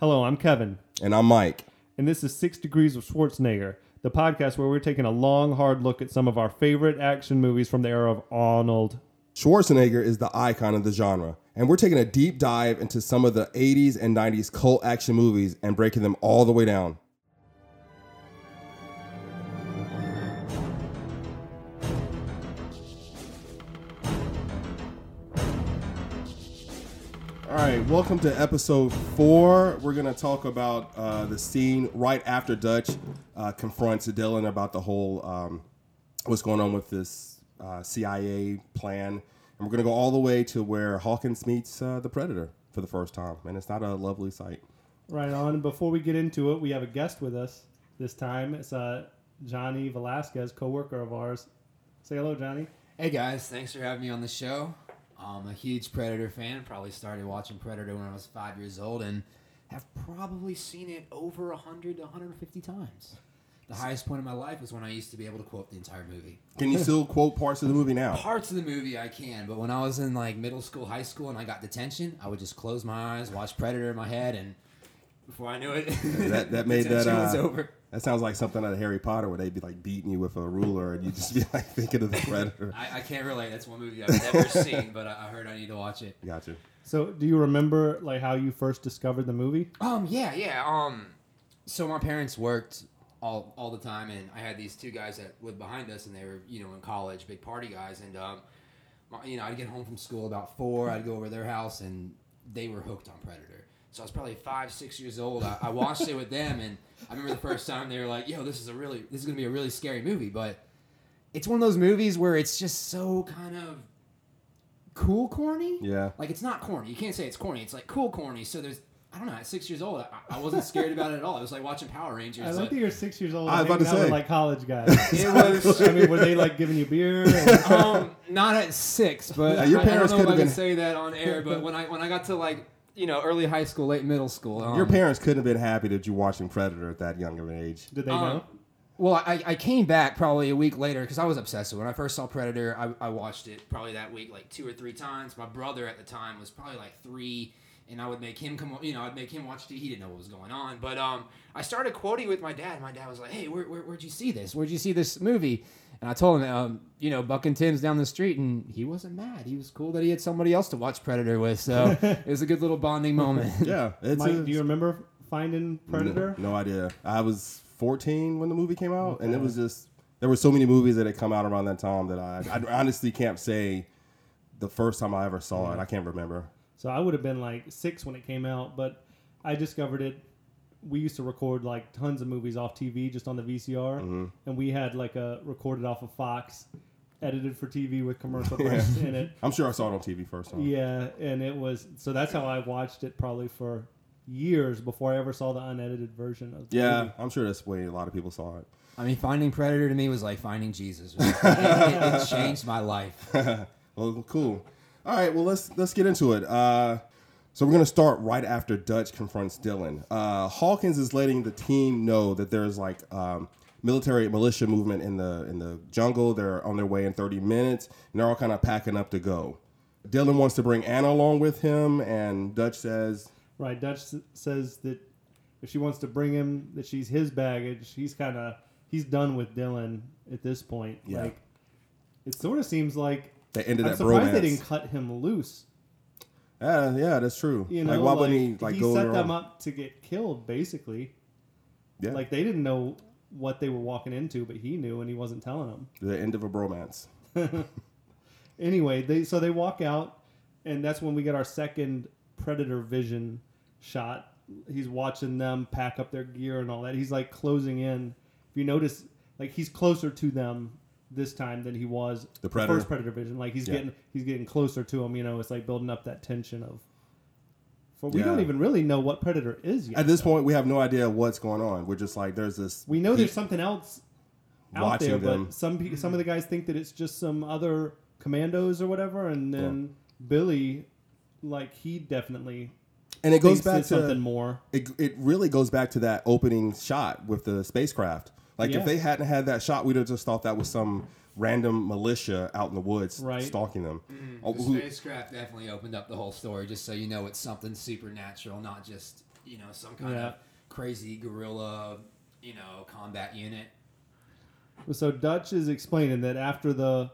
Hello, I'm Kevin, And I'm Mike. and this is Six Degrees of Schwarzenegger, the podcast where we're taking a long, hard look at some of our favorite action movies from the era of Arnold. Schwarzenegger is the icon of the genre, and we're taking a deep dive into some of the 80s and 90s cult action movies and breaking them all the way down. Welcome to episode four. We're going to talk about uh, the scene right after Dutch uh, confronts Dillon about the whole um, what's going on with this uh, CIA plan. And we're going to go all the way to where Hawkins meets uh, the Predator for the first time. And it's not a lovely sight. Right on. Before we get into it, we have a guest with us this time. It's uh, Johnny Velasquez, coworker of ours. Say hello, Johnny. Hey guys, thanks for having me on the show. I'm a huge Predator fan. Probably started watching Predator when I was five years old and have probably seen it over 100 to 150 times. The highest point of my life was when I used to be able to quote the entire movie. Can you still quote parts of the movie now? Parts of the movie I can, but when I was in like middle school, high school, and I got detention, I would just close my eyes, watch Predator in my head, and before I knew it, That, that made that. detention was Uh, over. that sounds like something out of Harry Potter where they'd be like beating you with a ruler and you'd just be like thinking of the Predator. I, I can't relate. That's one movie I've never seen, but I, I heard I need to watch it. Gotcha. So, do you remember like how you first discovered the movie? Um, yeah, yeah. Um, so my parents worked all all the time, and I had these two guys that lived behind us, and they were you know in college, big party guys, and um, my, you know I'd get home from school about four, I'd go over to their house, and they were hooked on Predator. So I was probably five, six years old. I, I watched it with them, and I remember the first time they were like, "Yo, this is a really, this is gonna be a really scary movie," but it's one of those movies where it's just so kind of cool, corny. Yeah. Like it's not corny. You can't say it's corny. It's like cool corny. So there's I don't know. At six years old, I, I wasn't scared about it at all. It was like watching Power Rangers. I like- like that you're six years old. I was about to hanging out with, say. like college guys. it was I mean, were they like giving you beer? And, um, not at six, but Yeah, your parents I don't know could've if I can been- say that on air. But when I when I got to like you know early high school, late middle school, um, Your parents couldn't have been happy that you watching Predator at that young of an age. did they Um, know? Well, I, I came back probably a week later because I was obsessed with it. When I first saw Predator, I, I watched it probably that week like two or three times. My brother at the time was probably like three, and I would make him come, you know, I'd make him watch it. He didn't know what was going on. But um, I started quoting with my dad. My dad was like, hey, where, where, where'd you see this? Where'd you see this movie? And I told him, um, you know, Buck and Tim's down the street, and he wasn't mad. He was cool that he had somebody else to watch Predator with. So it was a good little bonding moment. Yeah. It's Mike, a- do you remember finding Predator? No, no idea. I was 14 when the movie came out, and it was just there were so many movies that had come out around that time that I, I honestly can't say the first time I ever saw it. I can't remember. So I would have been like six when it came out, but I discovered it. We used to record like tons of movies off TV just on the VCR, Mm-hmm. and we had like a recorded off of Fox, edited for TV with commercial breaks in it. I'm sure I saw it on TV first time. Yeah, and it was so that's how I watched it probably for years before I ever saw the unedited version of the Yeah, movie. I'm sure that's the way a lot of people saw it. I mean, finding Predator to me was like finding Jesus. It, it- it changed my life. Well, cool. All right, well let's let's get into it. Uh, so we're gonna start right after Dutch confronts Dillon. Uh, Hawkins is letting the team know that there's like um, military militia movement in the in the jungle. They're on their way in 30 minutes, and they're all kind of packing up to go. Dillon wants to bring Anna along with him, and Dutch says, Right. Dutch says that if she wants to bring him, that she's his baggage. He's kind of he's done with Dillon at this point. Yeah. Like it sort of seems like "They ended I'm that surprised bromance." they didn't cut him loose. Yeah, yeah, that's true. You know, like why like, wouldn't he like he go set them up to get killed, basically. Yeah, Like they didn't know what they were walking into, but he knew, and he wasn't telling them. the end of a bromance. Anyway, they so they walk out, and that's when we get our second predator vision shot. He's watching them pack up their gear and all that. He's like closing in. If you notice, like he's closer to them this time than he was The Predator? first predator vision. Like he's Yeah. getting he's getting closer to him. You know, it's like building up that tension of. For we Yeah. don't even really know what predator is yet. At this though. point, we have no idea what's going on. We're just like, there's this. we know there's something else out watching there, them. but some pe- some of the guys think that it's just some other commandos or whatever, and then Billy, like he definitely and it goes back to something more. it, it really goes back to that opening shot with the spacecraft. Like Yeah. if they hadn't had that shot, we'd have just thought that was some random militia out in the woods Right. stalking them. Mm-hmm. Oh, The who- spacecraft definitely opened up the whole story, just so you know it's something supernatural, not just you know, some kind Yeah. of crazy guerrilla, you know, combat unit. So Dutch is explaining that after the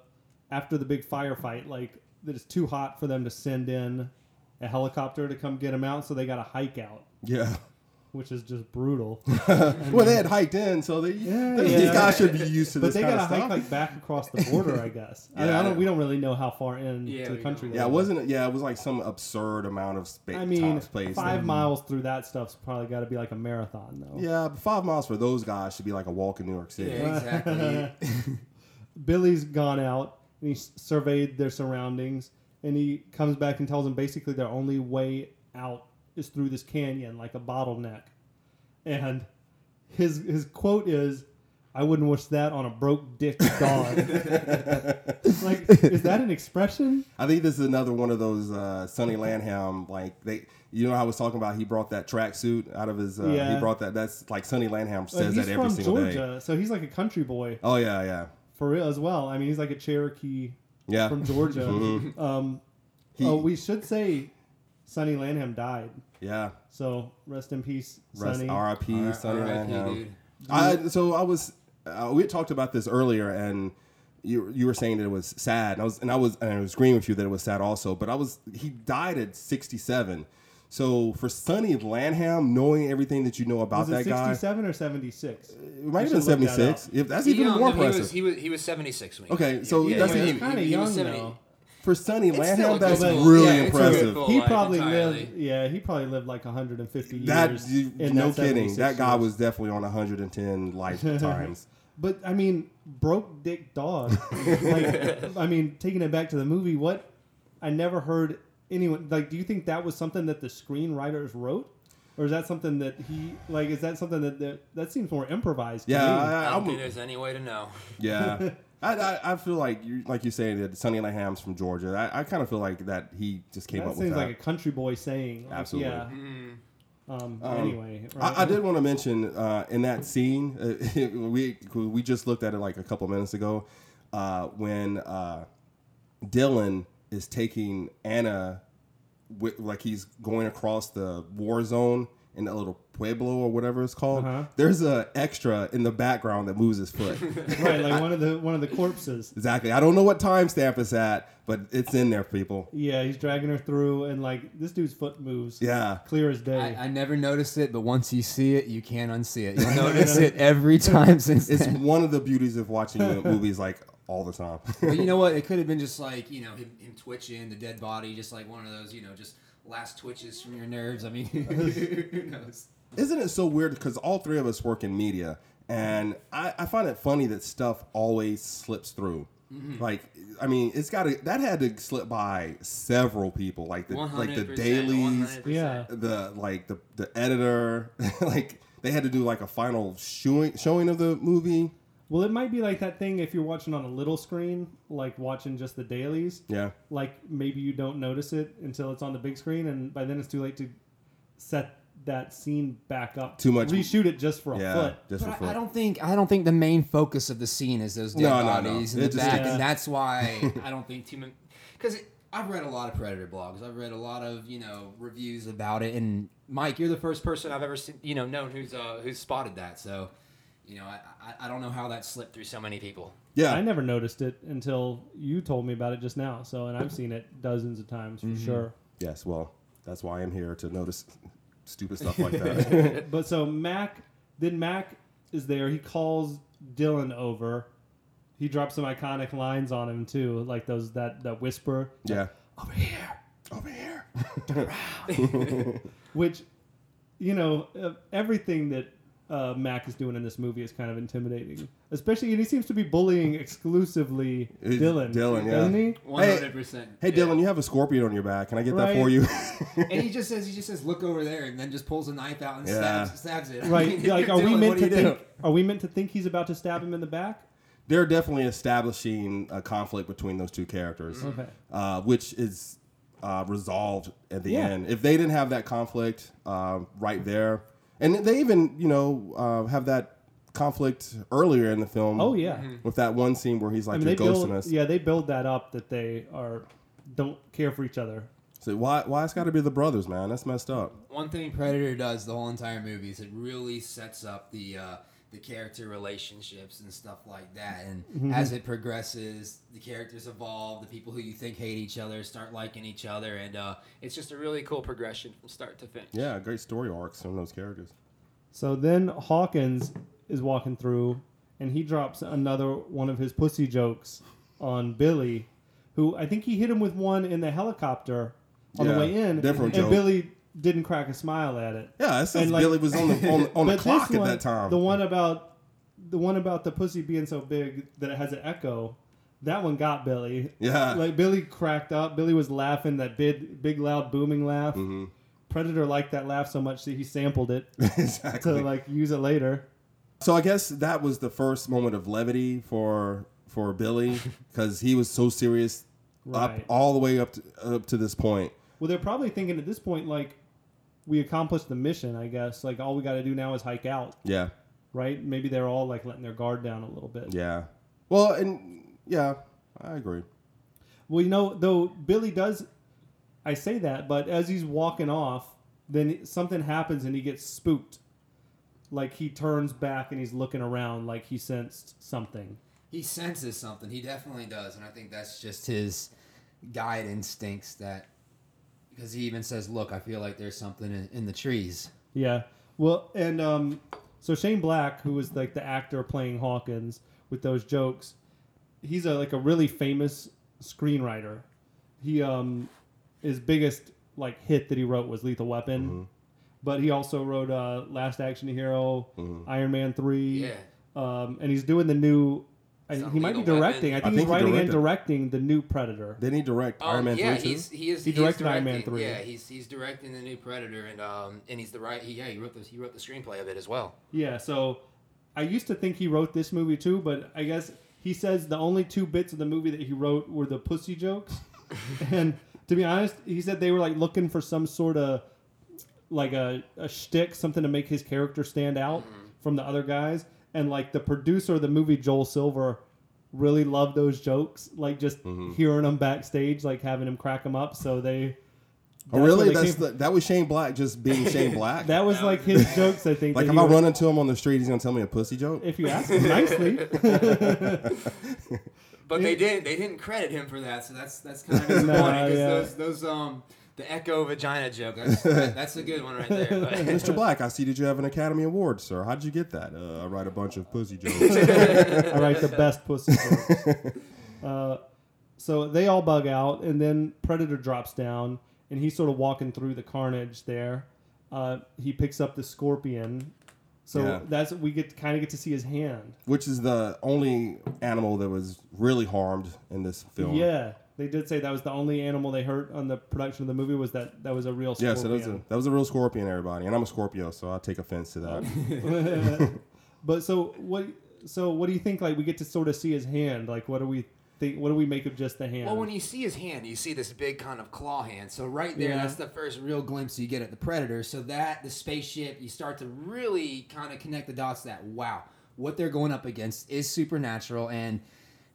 after the big firefight, like that it's too hot for them to send in a helicopter to come get him out, so they got to hike out, Yeah. which is just brutal. well, they had hiked in, so they, Yeah, these yeah. guys should be used to but this they got to hike like back across the border, I guess. Yeah. I don't. We don't really know how far in Yeah, to the country. yeah, it wasn't. Yeah, it was like some absurd amount of space. I mean, space five that- miles through that stuff's probably got to be like a marathon, though. Yeah, but five miles for those guys should be like a walk in New York City. Yeah, exactly. Billy's gone out and he surveyed their surroundings and he comes back and tells them basically their only way out is through this canyon like a bottleneck. And his his quote is I wouldn't wish that on a broke dick dog. like is that an expression? I think this is another one of those uh, Sonny Landham like they. You know how I was talking about he brought that tracksuit out of his. Uh, Yeah. He brought that. That's like Sonny Landham says he's that every from single Georgia, day. so he's like a country boy Oh yeah, yeah, for real as well. I mean, he's like a Cherokee yeah. from Georgia. Mhm. Um, He- oh, we should say Sonny Landham died. yeah. So rest in peace, Rest Sonny. R.I.P. Sonny R.I.P., Landham. dude. I so I was uh, we had talked about this earlier, and you you were saying that it was sad, and I was and I was and I was agreeing with you that it was sad also. But I was he died at sixty seven, so for Sonny Landham, knowing everything that you know about Was it that guy, 67 or 76? it might have been look that seventy six. If that's He- even no, more no, he impressive. was, he was he was seventy six when he Okay, died. so yeah, that's yeah, even- Kinda he was young, 70. though. for Sonny It's Landham, still a that's good really Yeah, it's a good impressive. pull. he probably entirely. lived. Yeah, he probably lived like 150 years. That you, in no that kidding. That guy years. was definitely on 110 lifetimes. But I mean, broke dick dog. like, I mean, taking it back to the movie, what I never heard anyone like. Do you think that was something that the screenwriters wrote, or is that something that he like? Is that something that that, that seems more improvised? to Yeah, me. I, I I, don't I'm- think there's any way to know. Yeah. I, I, I feel like you like you saying that Sonny Landham's from Georgia. I, I kind of feel like that he just came that up with seems that. like a country boy saying. Like, Absolutely. Yeah. Mm. Um, Um, anyway, right? I, I did want to mention uh, in that scene uh, we we just looked at it like a couple minutes ago uh, when uh, Dillon is taking Anna with, like he's going across the war zone in that little pueblo or whatever it's called. Uh-huh. There's a extra in the background that moves his foot. right, like one of the one of the corpses. exactly. I don't know what timestamp it's at, but it's in there, people. Yeah, he's dragging her through, and like this dude's foot moves. Yeah. clear as day. I, I never noticed it, but once you see it, you can't unsee it. You'll notice it every time since It's then. one of the beauties of watching movies like all the time. But you know what? It could have been just like you know him, him twitching the dead body, just like one of those you know just last twitches from your nerves. I mean, who knows? Isn't it so weird? Because all three of us work in media, and I, I find it funny that stuff always slips through. Mm-hmm. Like, I mean, it's got to that had to slip by several people, like the like the dailies, 100%. Yeah. the like the the editor, like they had to do like a final showing showing of the movie. Well, it might be like that thing if you're watching on a little screen, like watching just the dailies. Yeah, Like maybe you don't notice it until it's on the big screen, and by then it's too late to set that scene back up. Too much- Reshoot it just for a yeah, foot. just But for I, I don't think I don't think the main focus of the scene is those dead No, no, no. bodies in It the back, Yeah. and that's why I don't think too many. Because I've read a lot of Predator blogs. I've read a lot of you know reviews about it, and Mike, you're the first person I've ever seen, you know known who's uh, who's spotted that. So, you know, I, I I don't know how that slipped through so many people. Yeah, I never noticed it until you told me about it just now. So, and I've seen it dozens of times for sure. yes. Well, that's why I'm here to notice stupid stuff like that. But so Mac, then Mac is there. He calls Dillon over. He drops some iconic lines on him too, like those that that whisper. yeah, Over here. over here. which you know uh, everything that uh, Mac is doing in this movie is kind of intimidating, especially and he seems to be bullying exclusively It's Dillon. Dillon, yeah. doesn't he? One hundred percent. Hey Dillon, you have a scorpion on your back. Can I get that for you? And he just says he just says look over there, and then just pulls a knife out and Yeah. stabs, stabs it. I Right? mean, like, are we Dillon, meant what to do you do? think? Are we meant to think he's about to stab him in the back? They're definitely establishing a conflict between those two characters, Okay. uh, which is uh, resolved at the Yeah. end. If they didn't have that conflict uh, right there, and they even you know uh, have that conflict earlier in the film. Oh yeah. with that one scene where he's I like, mean, they "You're ghosting build. us." Yeah, they build that up that they are don't care for each other. So why why it's got to be the brothers, man? That's messed up. One thing Predator does the whole entire movie is it really sets up the uh, the character relationships and stuff like that. And Mm-hmm. as it progresses, the characters evolve. The people who you think hate each other start liking each other, and uh, it's just a really cool progression from start to finish. Yeah, great story arcs from those characters. So then Hawkins is walking through, and he drops another one of his pussy jokes on Billy, who I think he hit him with one in the helicopter on Yeah, the way in, different and joke. Billy didn't crack a smile at it. Yeah, it says like- Billy was on the on, the- on the clock this at that time. The one about the one about the pussy being so big that it has an echo. That one got Billy. Yeah. like Billy cracked up. Billy was laughing that big, big, loud, booming laugh. Mm-hmm. Predator liked that laugh so much that he sampled it exactly. to like use it later. So I guess that was the first moment of levity for for Billy because he was so serious up all the way up to, up to this point. Well, they're probably thinking at this point, like, we accomplished the mission, I guess. Like, all we got to do now is hike out, Yeah, right? Maybe they're all, like, letting their guard down a little bit. yeah. Well, and yeah, I agree. Well, you know, though, Billy does, I say that, but as he's walking off, then something happens and he gets spooked. Like, he turns back and he's looking around like he sensed something. He senses something. He definitely does, and I think that's just his guide instincts. That because he even says, "Look, I feel like there's something in, in the trees." Yeah. Well, and um, so Shane Black, who was like the actor playing Hawkins with those jokes, he's a like a really famous screenwriter. He um, his biggest like hit that he wrote was Lethal Weapon, but he also wrote uh, Last Action Hero, Iron Man three. Yeah. Um, and he's doing the new. I, he might be directing. I think I he's think he writing and directing the new Predator. Didn't he direct Um, Iron Man yeah, 3 too? he's he is. He is directed Iron Man 3. Yeah, he's he's directing the new Predator, and um, and he's the right. He, yeah, he wrote the he wrote the screenplay of it as well. Yeah, so I used to think he wrote this movie too, but I guess he says the only two bits of the movie that he wrote were the pussy jokes. and to be honest, he said they were like looking for some sort of like a, a shtick, something to make his character stand out from the other guys. And like the producer of the movie, Joel Silver, really loved those jokes, like just hearing them backstage, like having him crack them up. So they. oh, really? That's the, that was Shane Black just being Shane Black. that was like his jokes. I think. like that if he I was- run into him on the street, he's gonna tell me a pussy joke. if you ask him nicely. But they didn't they didn't credit him for that, so that's that's kind of disappointing Nah, because yeah. those those um the echo vagina joke that's that, that's a good one right there. But Mr. Black, I see that you have an Academy Award, sir. How'd you get that? Uh, I write a bunch of pussy jokes. I write the best pussy jokes. uh, so they all bug out, and then Predator drops down, and he's sort of walking through the carnage there. Uh, he picks up the scorpion. So Yeah. that's we get kind of get to see his hand. which is the only animal that was really harmed in this film. Yeah, they did say that was the only animal they hurt on the production of the movie was that that was a real Yeah, scorpion. so that was, a, that was a real scorpion, everybody. And I'm a Scorpio, so I take offense to that. but so what? So what do you think? Like we get to sort of see his hand. Like what do we think? What do we make of just the hand? Well, when you see his hand, you see this big kind of claw hand. So right there, Yeah. that's the first real glimpse you get at the predator. So that the spaceship, you start to really kind of connect the dots. That wow, what they're going up against is supernatural, and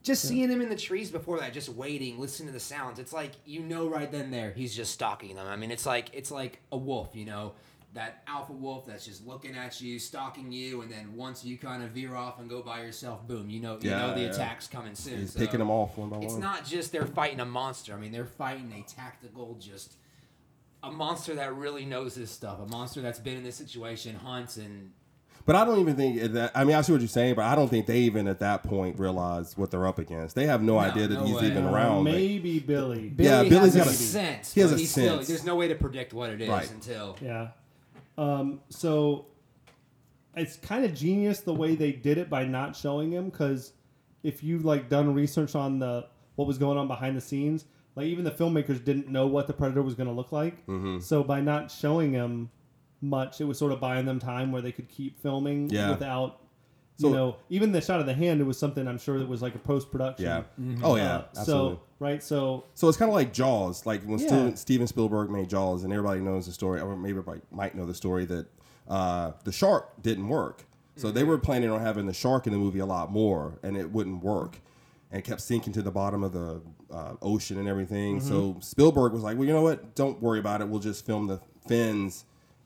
just seeing him in the trees before that, just waiting, listening to the sounds. It's like you know right then there he's just stalking them. I mean, it's like it's like a wolf, you know. That alpha wolf that's just looking at you, stalking you, and then once you kind of veer off and go by yourself, boom, you know, you Yeah, know the yeah. attack's coming soon. He's So- picking them off one by one. it's not just they're fighting a monster. I mean, they're fighting a tactical, just a monster that really knows this stuff. A monster that's been in this situation, hunts, and But I don't even think that. I mean, I see what you're saying, but I don't think they even at that point realize what they're up against. They have no, idea that no he's way. even around. Like, maybe Billy. Billy Yeah, Billy's has got a a- sense. he has a he's Still, sense. there's no way to predict what it is Right. until Yeah. Um, so it's kind of genius the way they did it by not showing him because if you've like done research on the what was going on behind the scenes, like even the filmmakers didn't know what the predator was going to look like. Mm-hmm. So by not showing him much, it was sort of buying them time where they could keep filming Yeah. without. So- you know, even the shot of the hand, it was something I'm sure that was like a post production. yeah. Oh yeah. absolutely. so right, so So it's kind of like Jaws, like when Yeah. Steven, Steven Spielberg made Jaws, and everybody knows the story, or maybe everybody might know the story that uh, the shark didn't work. So they were planning on having the shark in the movie a lot more, and it wouldn't work. and kept sinking to the bottom of the uh, ocean and everything. Mm-hmm. So Spielberg was like, "Well, you know what? Don't worry about it. We'll just film the fins."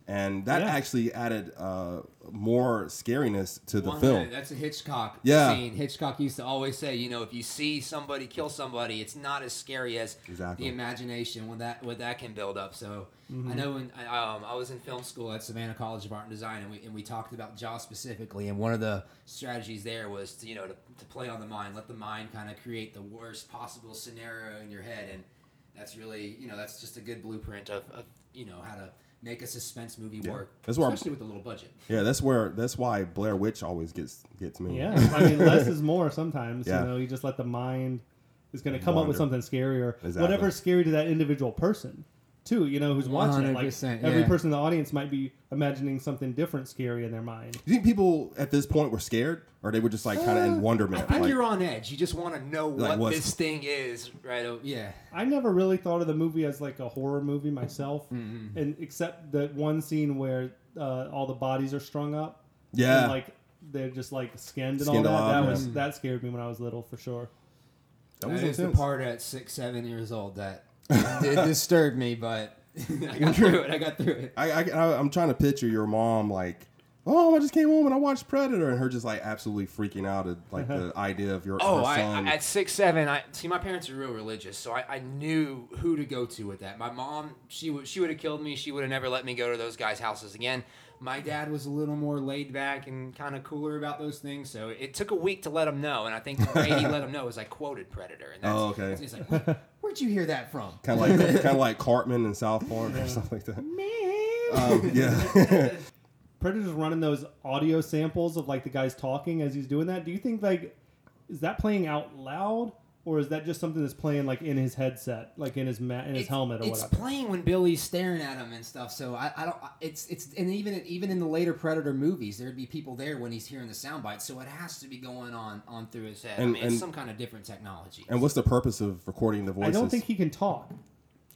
And that Yeah. actually added uh, more scariness to the One film. minute, That's a Hitchcock Yeah. scene. Hitchcock used to always say, you know, if you see somebody kill somebody, it's not as scary as Exactly. the imagination when that what that can build up. So Mm-hmm. I know when I, um, I was in film school at Savannah College of Art and Design, and we and we talked about Jaws specifically, and one of the strategies there was to you know to, to play on the mind, let the mind kind of create the worst possible scenario in your head, and that's really you know that's just a good blueprint of, of you know how to make a suspense movie work, That's where I'm- especially with a little budget. Yeah, that's where that's why Blair Witch always gets gets me. Yeah, I mean, less is more sometimes. Yeah. You know, you just let the mind is going to come up with something scary or Exactly. whatever's scary to that individual person, too. You know, who's watching it. Like 100%, every person in the audience might be imagining something different, scary in their mind. Do you think people at this point were scared, or they were just like kind of in uh, wonderment? I think like, you're on edge. You just want to know Like what this thing is, right? Oh, Yeah. I never really thought of the movie as like a horror movie myself, mm-hmm, mm-hmm. and except that one scene where uh, all the bodies are strung up. Yeah. and, like they're just like skinned and Skinned all that. off, that yeah. was mm-hmm. that scared me when I was little for sure. that That was is the intense. part at six, seven years old that did disturbed me, but I got through it. I got through it. I, I, I I'm trying to picture your mom like, oh, I just came home and I watched Predator, and her just like absolutely freaking out at like the uh-huh. idea of your Oh, her I, son. I, at six, seven, I see. My parents are real religious, so I, I knew who to go to with that. My mom, she would she would have killed me. She would have never let me go to those guys' houses again. My dad was a little more laid back and kind of cooler about those things, so it took a week to let him know. And I think the way he let him know was I quoted Predator, and that's, Oh, okay. He's like, "Where- "Where'd you hear that from?" kind of like kind of like Cartman in South Park or something like that. Um, yeah. Predator's running those audio samples of like the guys talking as he's doing that. Do you think like is that playing out loud or is that just something that's playing like in his headset, like in his ma- in his it's, helmet or it's whatever? It's playing when Billy's staring at him and stuff. So I, I don't. It's it's and even even in the later Predator movies, there'd be people there when he's hearing the sound bites. So it has to be going on on through his head. I And- mean, and- it's some kind of different technology. and what's the purpose of recording the voices? I don't think he can talk.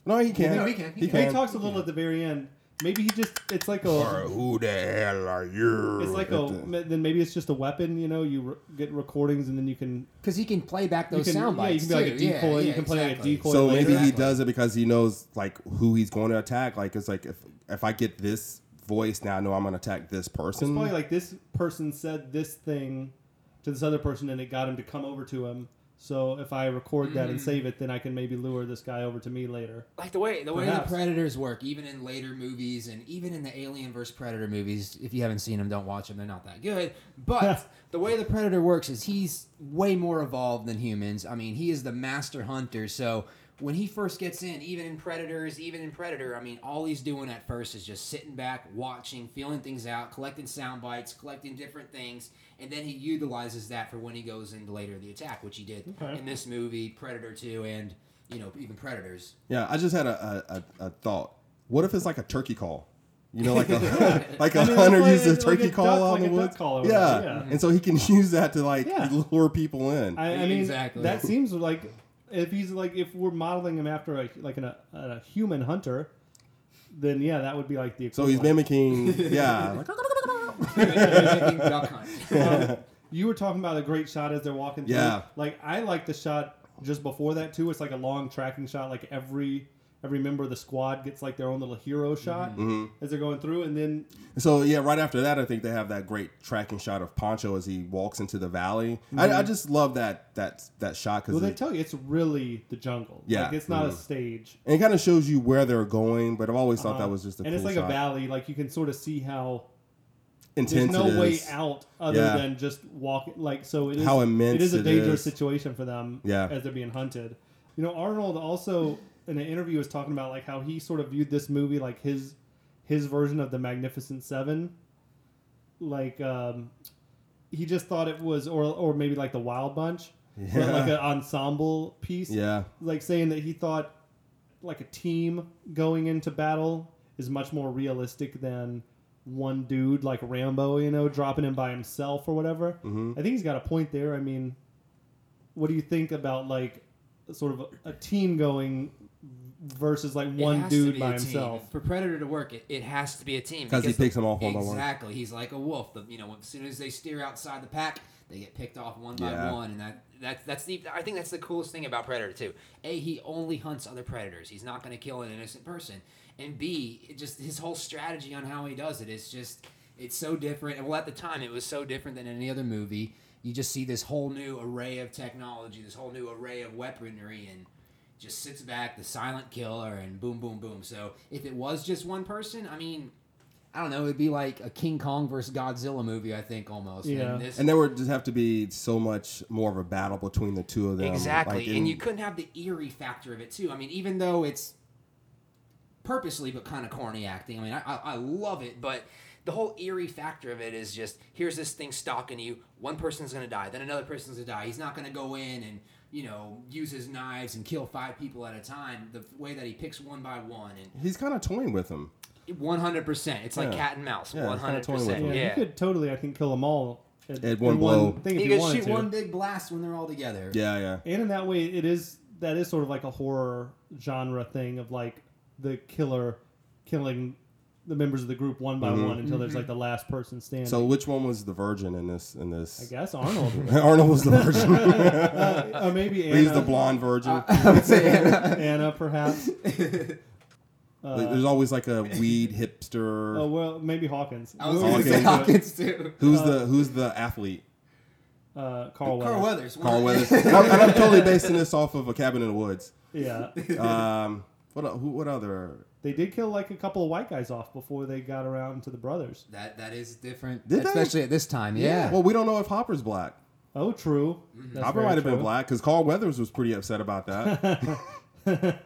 No, he can. No, he can. He He can. He talks a little at the very end. Maybe he just it's like Or a who the hell are you? it's like a then maybe it's just a weapon. You know, you re- get recordings and then you can Because he can play back you those can sound yeah, you can be like a too. Yeah, decoy. you yeah, can play exactly. like a decoy. So later. maybe he does it because he knows like who he's going to attack. Like it's like if if I get this voice now, I know I'm going to attack this person. It's probably like this person said this thing to this other person and it got him to come over to him. So if I record that Mm. and save it, then I can maybe lure this guy over to me later. like the way the way Perhaps. the predators work even in later movies and even in the alien vs predator movies if you haven't seen them don't watch them they're not that good but the way the predator works is he's way more evolved than humans i mean he is the master hunter so when he first gets in even in predators even in predator i mean all he's doing at first is just sitting back watching feeling things out collecting sound bites collecting different things and then he utilizes that for when he goes into later the attack which he did Okay. in this movie predator 2 and you know even predators yeah, I just had a, a, a, a thought. What if it's like a turkey call? You know, like a like a I mean, hunter like- uses a like turkey a call duck- out like in the a woods. call or yeah. whatever, yeah. and so he can use that to like Yeah. lure people in. I, I mean, Exactly. that seems like if he's like if we're modeling him after a, like an, a, a human hunter, then yeah, that would be like the. so he's equivalent. mimicking, yeah, like, duck hunt. Um, you were talking about a great shot as they're walking through. Yeah. Like I like the shot just before that too. It's like a long tracking shot. Like every every member of the squad gets like their own little hero shot Mm-hmm. as they're going through, and then So yeah, right after that, I think they have that great tracking shot of Poncho as he walks into the valley. I, I just love that that that shot well, they because tell you it's really the jungle. Yeah. like, it's not a Mhm. stage. And it kind of shows you where they're going. But I've always thought that was just a and cool it's like shot. a valley. Like you can sort of see how Intense there's no way out other Yeah. than just walking. Like so, it is How immense It is a it dangerous is. situation for them. Yeah. as they're being hunted. You know, Arnold also in an interview was talking about like how he sort of viewed this movie like his his version of the Magnificent Seven. Like um, he just thought it was, or or maybe like the Wild Bunch, Yeah. like an ensemble piece Yeah, like saying that he thought like a team going into battle is much more realistic than one dude like Rambo, you know, dropping in by himself or whatever. Mhm. I think he's got a point there. I mean, what do you think about like sort of a, a team going versus like one dude by himself. For Predator to work, it, it has to be a team 'Cause he because the- picks them off one by one. Exactly, he's like a wolf. The, you know, as soon as they steer outside the pack, they get picked off one by one, and that that that's the I think that's the coolest thing about Predator too. A, he only hunts other predators. He's not going to kill an innocent person. And B, it just his whole strategy on how he does it is just it's so different. And well, at the time, it was so different than any other movie. You just see this whole new array of technology, this whole new array of weaponry, and just sits back, the silent killer, and boom, boom, boom. So if it was just one person, I mean, I don't know, it'd be like a King Kong versus Godzilla movie, I think almost. Yeah. And, this, And there would just have to be so much more of a battle between the two of them. exactly, Like, and you couldn't have the eerie factor of it too. I mean, even though it's purposely but kind of corny acting. I mean, I, I, I love it, but the whole eerie factor of it is just here's this thing stalking you. One person's gonna die, then another person's gonna die. He's not gonna go in and you know use his knives and kill five people at a time. The way that he picks one by one and he's kind of toying with them. One hundred percent. It's like Yeah. cat and mouse. Yeah, One it's kinda hundred percent. Yeah, them. you could totally, I think, kill them all at, At one in blow. thing if You you, could shoot to. one big blast when they're all together. Yeah, yeah. And in that way, it is that is sort of like a horror genre thing of like the killer killing the members of the group one by Mhm. one until there's like the last person standing. So which one was the virgin in this? In this, I guess Arnold, Arnold was the virgin. uh, or maybe Anna, He's the blonde virgin. I would say Anna. Anna perhaps. Uh, Like, there's always like a weed hipster. oh well, maybe Hawkins. I was We'll going to say. Hawkins too. who's uh, the Who's the athlete? Uh, Carl Carl Weathers. Weathers. Carl Weathers. and, I'm, and I'm totally basing this off of a cabin in the woods. Yeah, Um, what who, what other? They did kill like a couple of white guys off before they got around to the brothers. That that is different, Did they? especially at this time. Yeah. Well, we don't know if Hopper's black. Oh, true. Mm-hmm. That's Hopper very might have been true. black because Carl Weathers was pretty upset about that.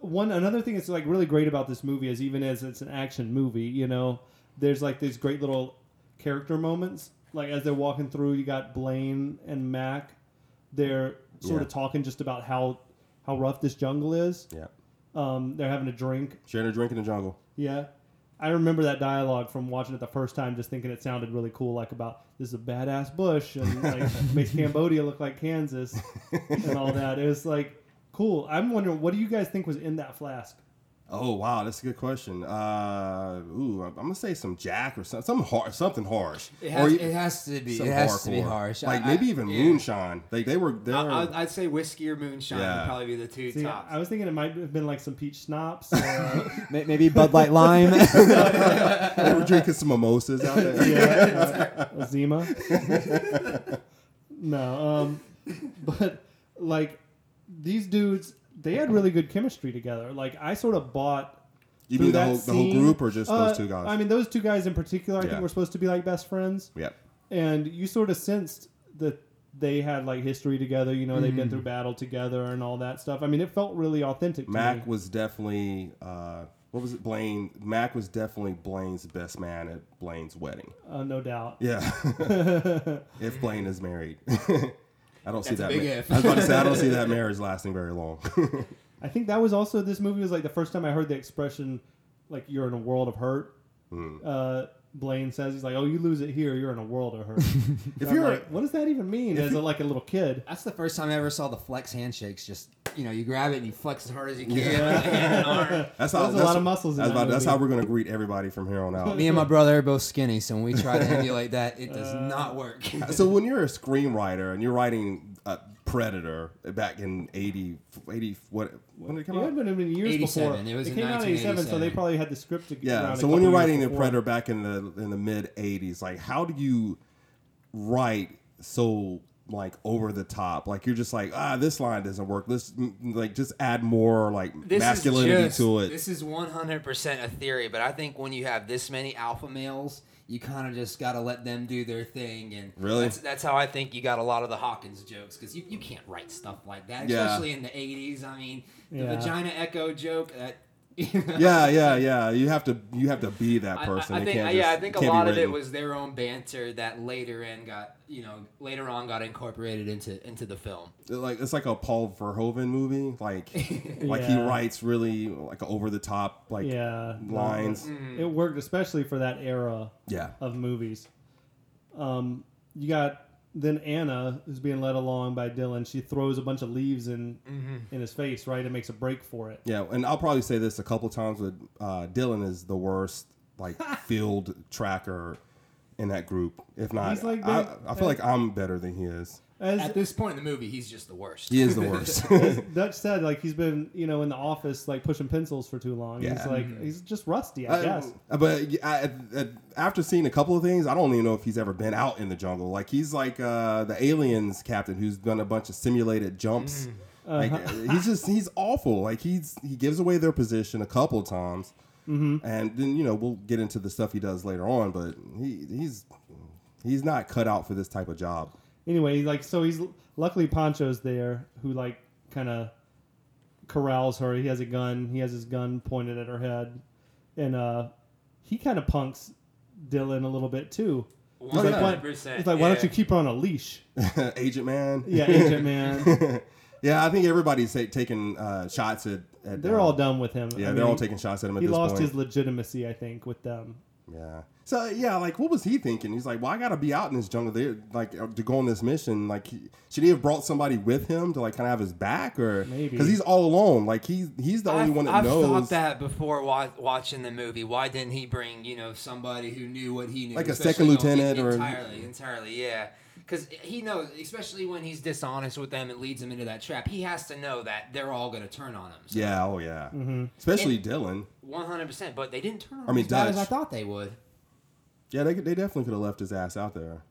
one another thing that's like really great about this movie is even as it's an action movie, you know, there's like these great little character moments. Like as they're walking through, you got Blaine and Mac. They're sort of talking just about how how rough this jungle is. yeah, Um, they're having a drink. sharing a drink in the jungle. Yeah. I remember that dialogue from watching it the first time, just thinking it sounded really cool, like about this is a badass bush and like makes Cambodia look like Kansas and all that. It was like cool. I'm wondering, what do you guys think was in that flask? Oh wow, that's a good question. Uh, ooh, I'm gonna say some Jack or some, some har- something harsh. It or has, you- it has to be. It has to be harsh. Like I- maybe I- even yeah. moonshine. Like they were. They were I, I'd say whiskey or moonshine Yeah. would probably be the two See, tops. I was thinking it might have been like some peach schnapps. Uh, Maybe Bud Light Lime. they were drinking some mimosas out there. yeah, uh, Zima. no, um, but like these dudes, they had really good chemistry together. Like I sort of bought. You through mean the that whole, the whole group or just Uh, those two guys? I mean, those two guys in particular, I Yeah. think were supposed to be like best friends, yep. and you sort of sensed that they had like history together. You know, they've Mm-hmm. been through battle together and all that stuff. I mean, it felt really authentic to Mac was definitely uh, what was it? Blaine. Mac was definitely Blaine's best man at Blaine's wedding. Uh, no doubt. Yeah. if Blaine is married. I don't see That's a that. big ma- if. I was about to say I don't see that marriage lasting very long. I think that was also this movie was like the first time I heard the expression like you're in a world of hurt. Hmm. Uh, Blaine says he's like, "Oh, you lose it here, you're in a world of hurt." If you're- like, what does that even mean? As a, like a little kid, That's the first time I ever saw the flex handshakes. Just you know, you grab it and you flex as hard as you can. Yeah. with the hand. That's a that's- lot of muscles in that's that about- That's how we're going to greet everybody from here on out. Me and my brother are both skinny, so when we try to emulate that, it does Uh, not work. so when you're a screenwriter and you're writing uh, Predator back in 80, 80 what when did it come it out? had been, been years 87. before. It was in came out in '87, so they probably had the script to Yeah. around So a when you're writing years the. Predator back in the in the mid '80s, like how do you write so like over the top? Like you're just like ah, this line doesn't work. Let's like just add more like This masculinity just, to it. This is 100% a theory, but I think when you have this many alpha males, you kind of just got to let them do their thing. And Really? that's, that's how I think you got a lot of the Hawkins jokes because you, you can't write stuff like that, Yeah. especially in the 80s. I mean, the Yeah. vagina echo joke. That, yeah, yeah, yeah. You have to you have to be that person. I, I think, can't yeah, I think a lot of it was their own banter that later in got, you know, later on got incorporated into into the film. like it's like a Paul Verhoeven movie. Like like he writes really like over the top like yeah lines. Mm. It worked especially for that era Yeah. of movies. Um, you got then Anna, who's being led along by Dillon, she throws a bunch of leaves in Mm-hmm. in his face, right? It makes a break for it. Yeah, and I'll probably say this a couple times, but uh, Dillon is the worst like field tracker in that group. If not, He's like I, that- I feel like I'm better than he is. As At this point in the movie, he's just the worst. He is the worst. Dutch said, like he's been, you know, in the office like pushing pencils for too long. Yeah. He's Yeah. like he's just rusty, I Uh, guess. but I, I, after seeing a couple of things, I don't even know if he's ever been out in the jungle. Like he's like uh, the aliens captain who's done a bunch of simulated jumps. Like Uh-huh. he's just he's awful. Like he's he gives away their position a couple of times, Mm-hmm. and then you know we'll get into the stuff he does later on. But he he's he's not cut out for this type of job. Anyway, like so he's luckily Poncho's there who like kind of corrals her. He has a gun. He has his gun pointed at her head, and uh, he kind of punks Dillon a little bit too. He's like, why, 100%, he's like, why don't you keep her on a leash? Agent man. Yeah, agent man. yeah. I think everybody's ta- taking uh, shots at. at They're uh, all done with him. Yeah, I they're mean, all taking shots at him at He this lost point. his legitimacy, I think, with them. Yeah. So yeah, like what was he thinking? He's like, well, I got to be out in this jungle there, like uh, to go on this mission. Like, he, should he have brought somebody with him to like kind of have his back, or Maybe. because he's all alone? Like he's he's the only I've, one that I've knows. thought that before wa- watching the movie. Why didn't he bring you know somebody who knew what he knew, Like a Especially second when- lieutenant or- entirely, entirely, yeah. Because he knows, especially when he's dishonest with them it leads him into that trap. He has to know that they're all going to turn on him. So Yeah. Oh yeah. Mm-hmm. Especially Dillon. one hundred percent. But they didn't turn on I mean, as bad as I thought they would. Yeah, they they definitely could have left his ass out there.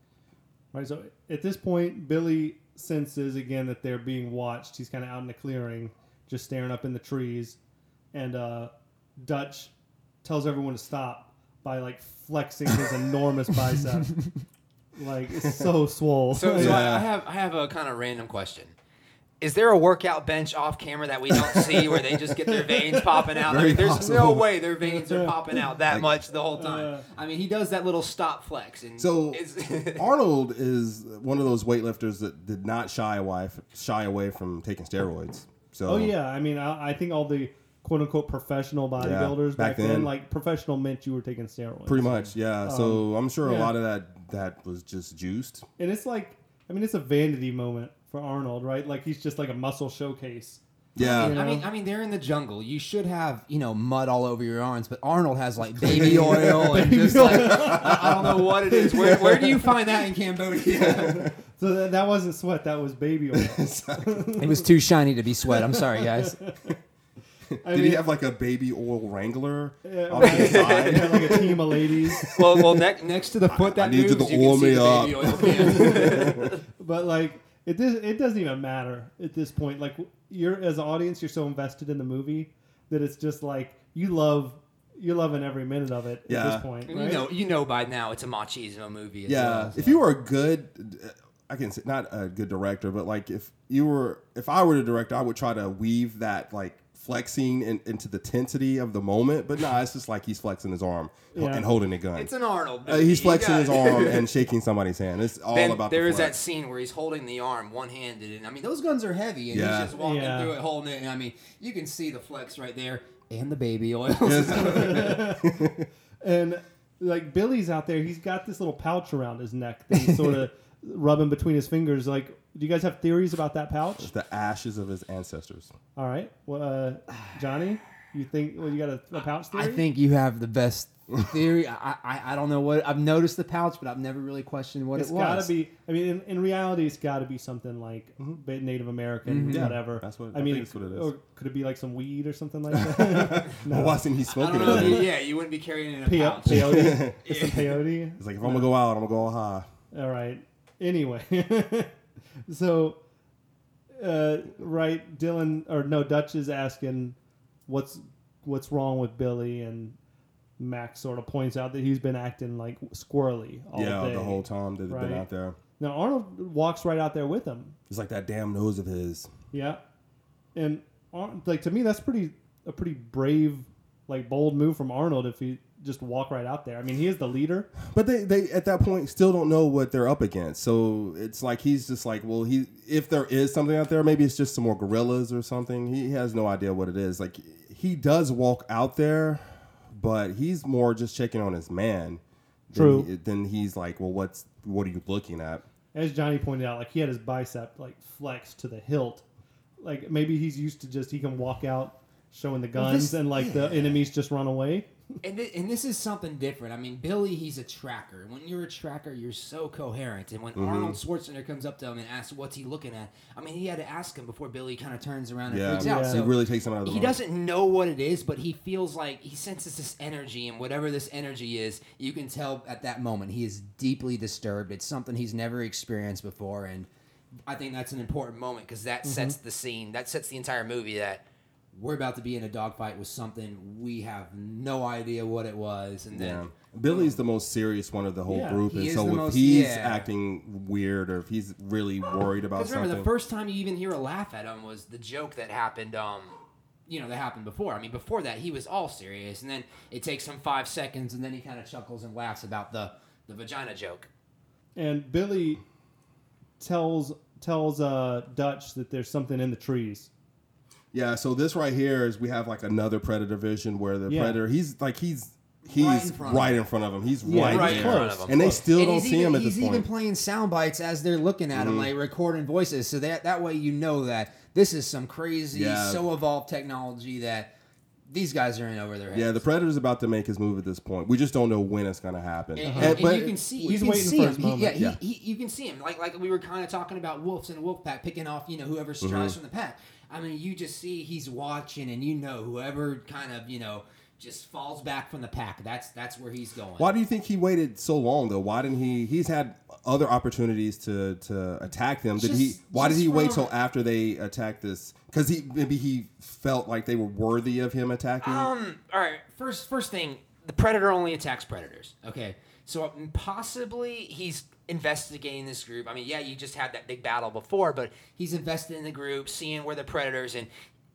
Right. So at this point, Billy senses again that they're being watched. He's kind of out in the clearing, just staring up in the trees, and uh, Dutch tells everyone to stop by like flexing his enormous bicep. Like it's so swole. So, so Yeah. I, I have I have a kind of random question. Is there a workout bench off camera that we don't see where they just get their veins popping out? I Very mean, there's no possible. way their veins are popping out that Like- much the whole time. Uh, I mean, he does that little stop flex, and So it's, Arnold is one of those weightlifters that did not shy away shy away from taking steroids. So oh yeah, I mean, I, I think all the quote unquote professional bodybuilders back, back then, then. like professional meant you were taking steroids. pretty much, yeah. so I'm sure Um, yeah. a lot of that that was just juiced. And it's like, I mean, it's a vanity moment for Arnold, right? Like he's just like a muscle showcase. Yeah. You know? I mean, I mean, they're in the jungle. You should have, you know, mud all over your arms, but Arnold has like baby oil and just like I, I don't know what it is. Where, where do you find that in Cambodia? So that, that wasn't sweat, that was baby oil. it was too shiny to be sweat. I'm sorry, guys. I Did mean, he have like a baby oil wrangler Yeah, off to the right. side? Yeah, like a team of ladies. Well, well, ne- next to the foot that I need moves, to you oil see me the up. baby oil can. But like it does, it doesn't even matter at this point. Like you're as an audience, you're so invested in the movie that it's just like you love you're loving every minute of it at Yeah. this point. Right? You know, you know by now it's a machismo movie. As Yeah. well, If you were a good, I can say not a good director, but like if you were, if I were the director, I would try to weave that like flexing in, into the tensity of the moment. But nah, it's just like he's flexing his arm Yeah. and holding a gun. it's an Arnold. Uh, he's flexing his arm and shaking somebody's hand. It's all Then about there the is that scene where he's holding the arm one handed, and I mean those guns are heavy, and Yeah. he's just walking Yeah. through it holding it. And I mean, you can see the flex right there and the baby oil. And like Billy's out there, he's got this little pouch around his neck that he's sort of rubbing between his fingers. Like, do you guys have theories about that pouch? the ashes of his ancestors. All right, well, uh, Johnny, you think? Well, you got a, a pouch theory? I think you have the best theory. I, I I don't know what I've noticed the pouch, but I've never really questioned what it's it was. got to be. I mean, in, in reality, it's got to be something like ba- Native American, Yeah, whatever. that's what- I I mean. think that's what it is. Or could it be like some weed or something like that? Well, why isn't he smoking don't know. it? then? Yeah, you wouldn't be carrying it in a Pe- pouch. peyote. It's some peyote. It's like, if I'm gonna go out, I'm gonna go high. All right. Anyway, so uh, right, Dillon or no, Dutch is asking what's what's wrong with Billy, and Max sort of points out that he's been acting like squirrely all yeah, day. the whole time that they've Right. been out there. Now Arnold walks right out there with him. It's like that damn nose of his. Yeah, and like to me, that's pretty a pretty brave, like bold move from Arnold if he just walk right out there. I mean, he is the leader. But they, they at that point still don't know what they're up against. So it's like he's just like, well, he if there is something out there, maybe it's just some more guerrillas or something. He has no idea what it is. Like he does walk out there, but he's more just checking on his man. than True. he- Then he's like, well, what's what are you looking at? as Johnny pointed out, like he had his bicep like flexed to the hilt. Like maybe he's used to just he can walk out showing the Well, guns this- and like the enemies just run away. And, thi- and this is something different. I mean, Billy, he's a tracker. When you're a tracker, you're so coherent. And when Mm-hmm. Arnold Schwarzenegger comes up to him and asks, "What's he looking at?" I mean, he had to ask him before Billy kind of turns around and Yeah, freaks Yeah. out. He So he really takes him out of the he moment. doesn't know what it is, but he feels like he senses this energy, and whatever this energy is, you can tell at that moment he is deeply disturbed. It's something he's never experienced before, and I think that's an important moment because that sets the scene. That sets the entire movie that we're about to be in a dogfight with something we have no idea what it was, and then. Yeah. Billy's the most serious one of the whole Yeah. group, He and is so the if most- he's yeah. acting weird or if he's really worried about Because remember, something, the first time you even hear a laugh at him was the joke that happened. Um, you know, that happened before. I mean, before that, he was all serious, and then it takes him five seconds, and then he kind of chuckles and laughs about the the vagina joke. And Billy tells tells uh, Dutch that there's something in the trees. Yeah. So this right here is we have like another predator vision where the Yeah. predator he's like he's he's Right right in in front front, of him. in front of him. He's Yeah, right, right there, in front of him. and they still And don't he's see even, him at he's this even point. playing sound bites as they're looking at him, like recording voices. So that that way you know that this is some crazy, Yeah. so evolved technology that these guys are in over their heads. Yeah, the predator's about to make his move at this point. We just don't know when it's gonna happen. And, And- and but you can see you he's can waiting see for him. his He- moment. yeah, he, Yeah. He, you can see him. Like like we were kind of talking about wolves in a wolf pack, picking off you know whoever Mm-hmm. from the pack. I mean, you just see he's watching, and you know whoever kind of you know just falls back from the pack. That's that's where he's going. why do you think he waited so long though? Why didn't he? He's had other opportunities to to attack them. Did he? Why did he wait till after they attacked this? Because he maybe he felt like they were worthy of him attacking. Um. All right. First, first thing, the predator only attacks predators. Okay. So possibly he's investigating this group. I mean, yeah, you just had that big battle before, but he's invested in the group, seeing where the predators. And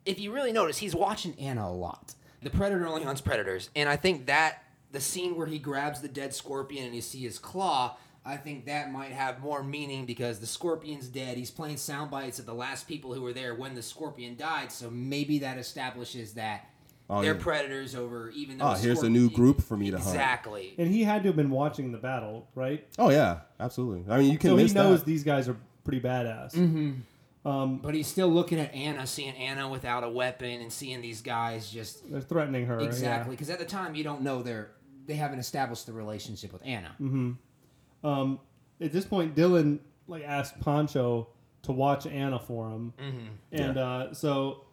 if you really notice, he's watching Anna a lot. The predator only hunts predators, and I think that the scene where he grabs the dead scorpion and you see his claw. I think that might have more meaning because the scorpion's dead. He's playing sound bites of the last people who were there when the scorpion died, so maybe that establishes that Oh, they're yeah. predators over even though Ah, the here's a new group for me to hunt. exactly And he had to have been watching the battle, right? Oh yeah, absolutely. I mean, you can So he knows that. these guys are pretty badass. Mm-hmm. Um, but he's still looking at anna seeing anna without a weapon and seeing these guys just they're threatening her. yeah. exactly because at the time you don't know they're they haven't established the relationship with anna Mm-hmm. Um, at this point, Dillon like asked Poncho to watch Anna for him, Mm-hmm. and uh, so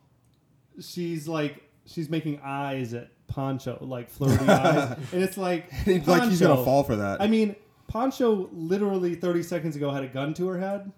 she's like she's making eyes at Poncho, like flirty eyes, and it's like He's like he's gonna fall for that. I mean, Poncho literally 30 seconds ago had a gun to her head.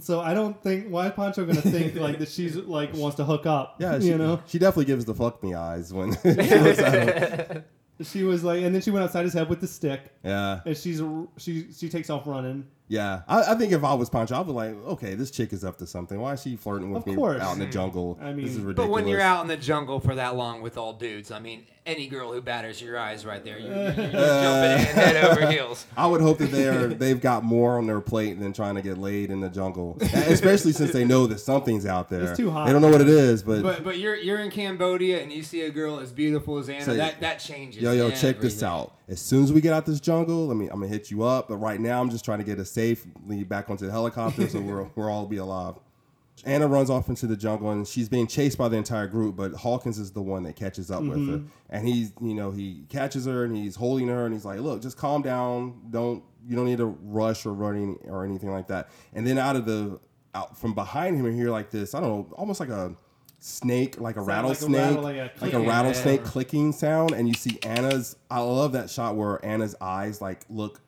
So I don't think why is Poncho gonna think like that she's like wants to hook up? yeah, she, you know. she definitely gives the fuck me eyes when she looks at him. She was like, and then she went outside his head with the stick, Yeah, and she's she she takes off running. Yeah. I, I think if I was Poncho, I'd be like, okay, this chick is up to something. Why is she flirting with Of me course. out in the jungle? I this is mean- ridiculous. but when you're out in the jungle for that long with all dudes i mean any girl who batters your eyes right there you're, you're, you're jumping in head over heels I would hope that they're they've got more on their plate than trying to get laid in the jungle, especially since they know that something's out there. It's too hot. They don't know what it is, but, but but you're you're in cambodia and you see a girl as beautiful as anna Say, that that changes yo, yo, check this everything. out. As soon as we get out this jungle, let me I'm gonna hit you up. But right now, I'm just trying to get us safely back onto the helicopter so we're we're all be alive. Anna runs off into the jungle and she's being chased by the entire group, but Hawkins is the one that catches up with her. Mm-hmm. And he's, you know, he catches her and he's holding her and he's like, "Look, just calm down. Don't you don't need to rush or running or anything like that." And then out of the out from behind him, you hear like this, I don't know, almost like a snake, like a like a rattlesnake, rattle- like like a a, rattlesnake yeah. clicking sound, and you see Anna's. I love that shot where Anna's eyes like look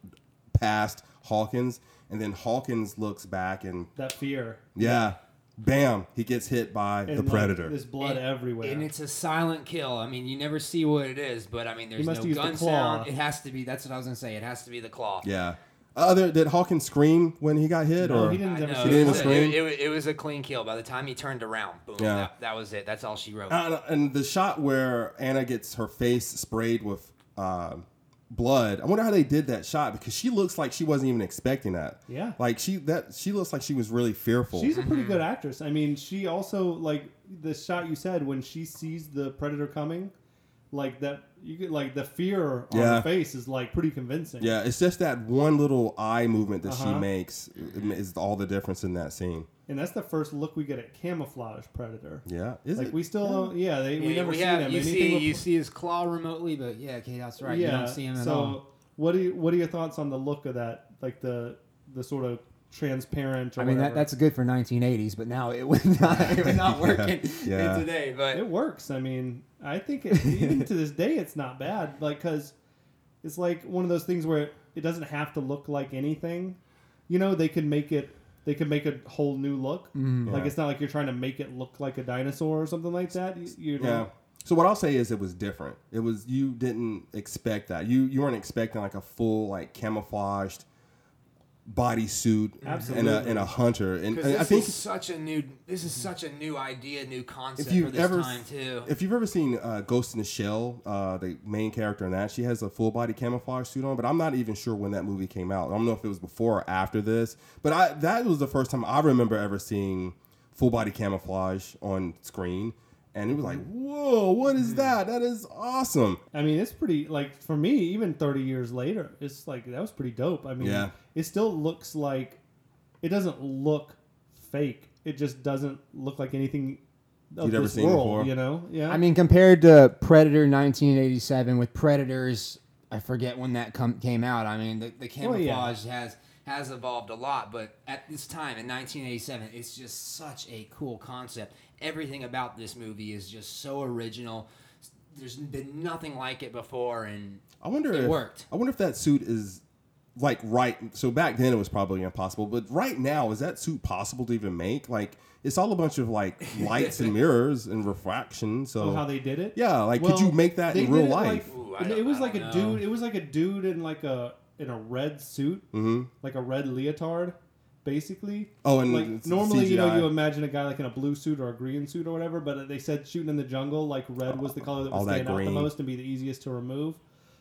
past Hawkins, and then Hawkins looks back, and That fear. yeah, bam, he gets hit by And, the like, predator. there's blood And- everywhere. And it's a silent kill. I mean, you never see what it is, but I mean, there's must no use the gun sound. It has to be. That's what I was gonna say. It has to be the claw. yeah. Other did Hawkins scream when he got hit, No, or he didn't I ever know, see He didn't it, even was, scream? it, it, it was a clean kill. By the time he turned around, boom, Yeah. that, that was it. That's all she wrote. Uh, and the shot where Anna gets her face sprayed with uh, blood. I wonder how they did that shot because she looks like she wasn't even expecting that. Yeah. like she that she looks like she was really fearful. She's a pretty mm-hmm. good actress. I mean, she also like the shot you said when she sees the predator coming. Like that. You get like the fear on Yeah. her face is like pretty convincing. Yeah, it's just that one little eye movement that she Uh-huh. makes is all the difference in that scene. and that's the first look we get at camouflage predator. Yeah, is Like it? we still don't. Yeah, they, we never we seen have- him. You Anything see, with- you see his claw remotely, but yeah, okay, that's right. You don't see him at so all. what do you what are your thoughts on the look of that? Like the the sort of transparent. Or I mean, that, that's good for 1980s, but now it would not, it would not work in, Yeah. in today. But it works. I mean, I think it, even to this day, it's not bad. Like, because it's like one of those things where it, it doesn't have to look like anything. You know, they could make it. They could make a whole new look. Like Mm-hmm. Yeah. it's not like you're trying to make it look like a dinosaur or something like that. You, you know, Yeah. So what I'll say is it was different. It was you didn't expect that. You you weren't expecting like a full like camouflaged bodysuit and a and a hunter. And, because and this I think is such a new, this is such a new idea, new concept if you've for this ever time too. if you've ever seen uh, Ghost in the Shell, uh, the main character in that, she has a full body camouflage suit on. But I'm not even sure when that movie came out. I don't know if it was before or after this. But I that was the first time I remember ever seeing full body camouflage on screen. And it was like, mm-hmm. whoa, what is mm-hmm. that? That is awesome. I mean, it's pretty like for me, even 30 years later, it's like that was pretty dope. I mean, Yeah. it still looks like it doesn't look fake. It just doesn't look like anything of You'd ever this seen world. before? You know? Yeah. I mean, compared to Predator 1987 with Predators, I forget when that come, came out. I mean, the, the Well, yeah. camouflage has has evolved a lot, but at this time in 1987, it's just such a cool concept. Everything about this movie is just so original. There's been nothing like it before, and I wonder It if worked. I wonder if that suit is like right. So back then it was probably impossible, but right now is that suit possible to even make? Like it's all a bunch of like lights and mirrors and refraction. So oh, how they did it? yeah, like could you make that in real it life? Like, Ooh, I it was like a know. dude. It was like a dude in like a in a red suit, mm-hmm. like a red leotard, basically. Oh, and like it's normally, you know, you imagine a guy like in a blue suit or a green suit or whatever. But they said shooting in the jungle, like red was the color that All would stand out the most and be the easiest to remove.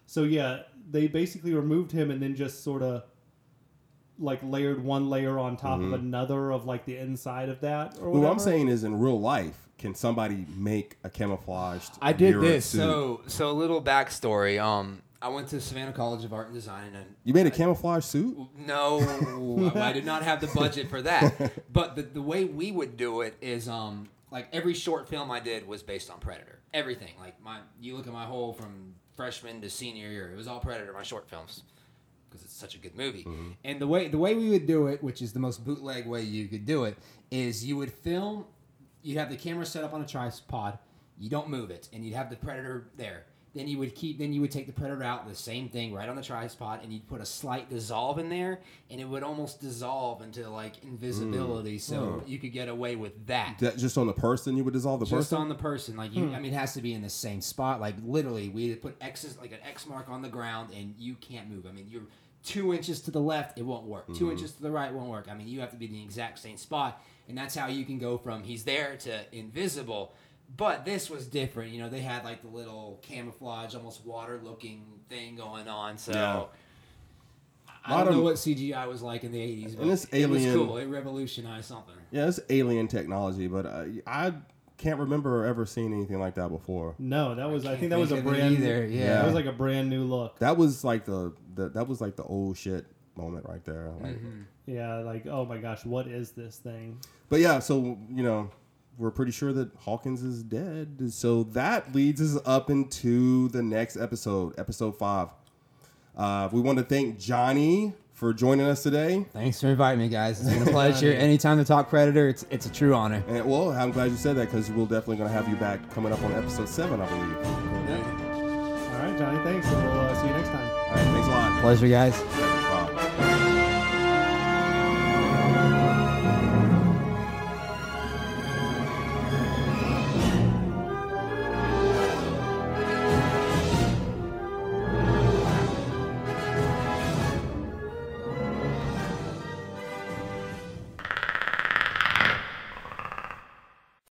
So yeah, they basically removed him and then just sort of like layered one layer on top of another of like the inside of that. Or Mm-hmm. What. I'm saying is, in real life, can somebody make a camouflaged? I did this. suit? So, so a little backstory. Um, I went to Savannah College of Art and Design, and you made a camouflage suit. No, I did not have the budget for that. But the, the way we would do it is, um, like every short film I did was based on Predator. Everything, like my, you look at my whole from freshman to senior year, it was all Predator. My short films, because it's such a good movie. And the way the way we would do it, which is the most bootleg way you could do it, is you would film. You'd have the camera set up on a tripod. You don't move it, and you'd have the Predator there. Then you would keep. Then you would take the predator out, the same thing, right on the tripod, and you'd put a slight dissolve in there, and it would almost dissolve into like invisibility, so mm. oh. you could get away with that. That just on the person, you would dissolve the Just person. Just on the person, like you. Hmm. I mean, it has to be in the same spot. Like literally, we put X's like an X mark on the ground, and you can't move. I mean, you're two inches to the left, it won't work. Two mm-hmm. inches to the right, won't work. I mean, you have to be in the exact same spot, and that's how you can go from he's there to invisible. But this was different. You know, they had like the little camouflage, almost water-looking thing going on. So. Yeah. I don't know what CGI was like in the 80s, but And this it was cool. It revolutionized something. yeah, it's alien technology, but uh, I can't remember ever seeing anything like that before. No, that was. I, can't think that was a think of it brand. either, yeah. that was like a brand new look. That was like the, the that was like the old shit moment right there. Like, Mm-hmm. Yeah, like oh my gosh, what is this thing? But yeah, so you know, we're pretty sure that Hawkins is dead. So that leads us up into the next episode, episode five. Uh, we want to thank Johnny for joining us today. Thanks for inviting me, guys. It's been a pleasure. Anytime to talk Predator, it's it's a true honor. And well, I'm glad you said that because we're definitely going to have you back coming up on episode seven, I believe. All right, Johnny, thanks. and We'll uh, see you next time. All right, thanks a lot. Pleasure, guys.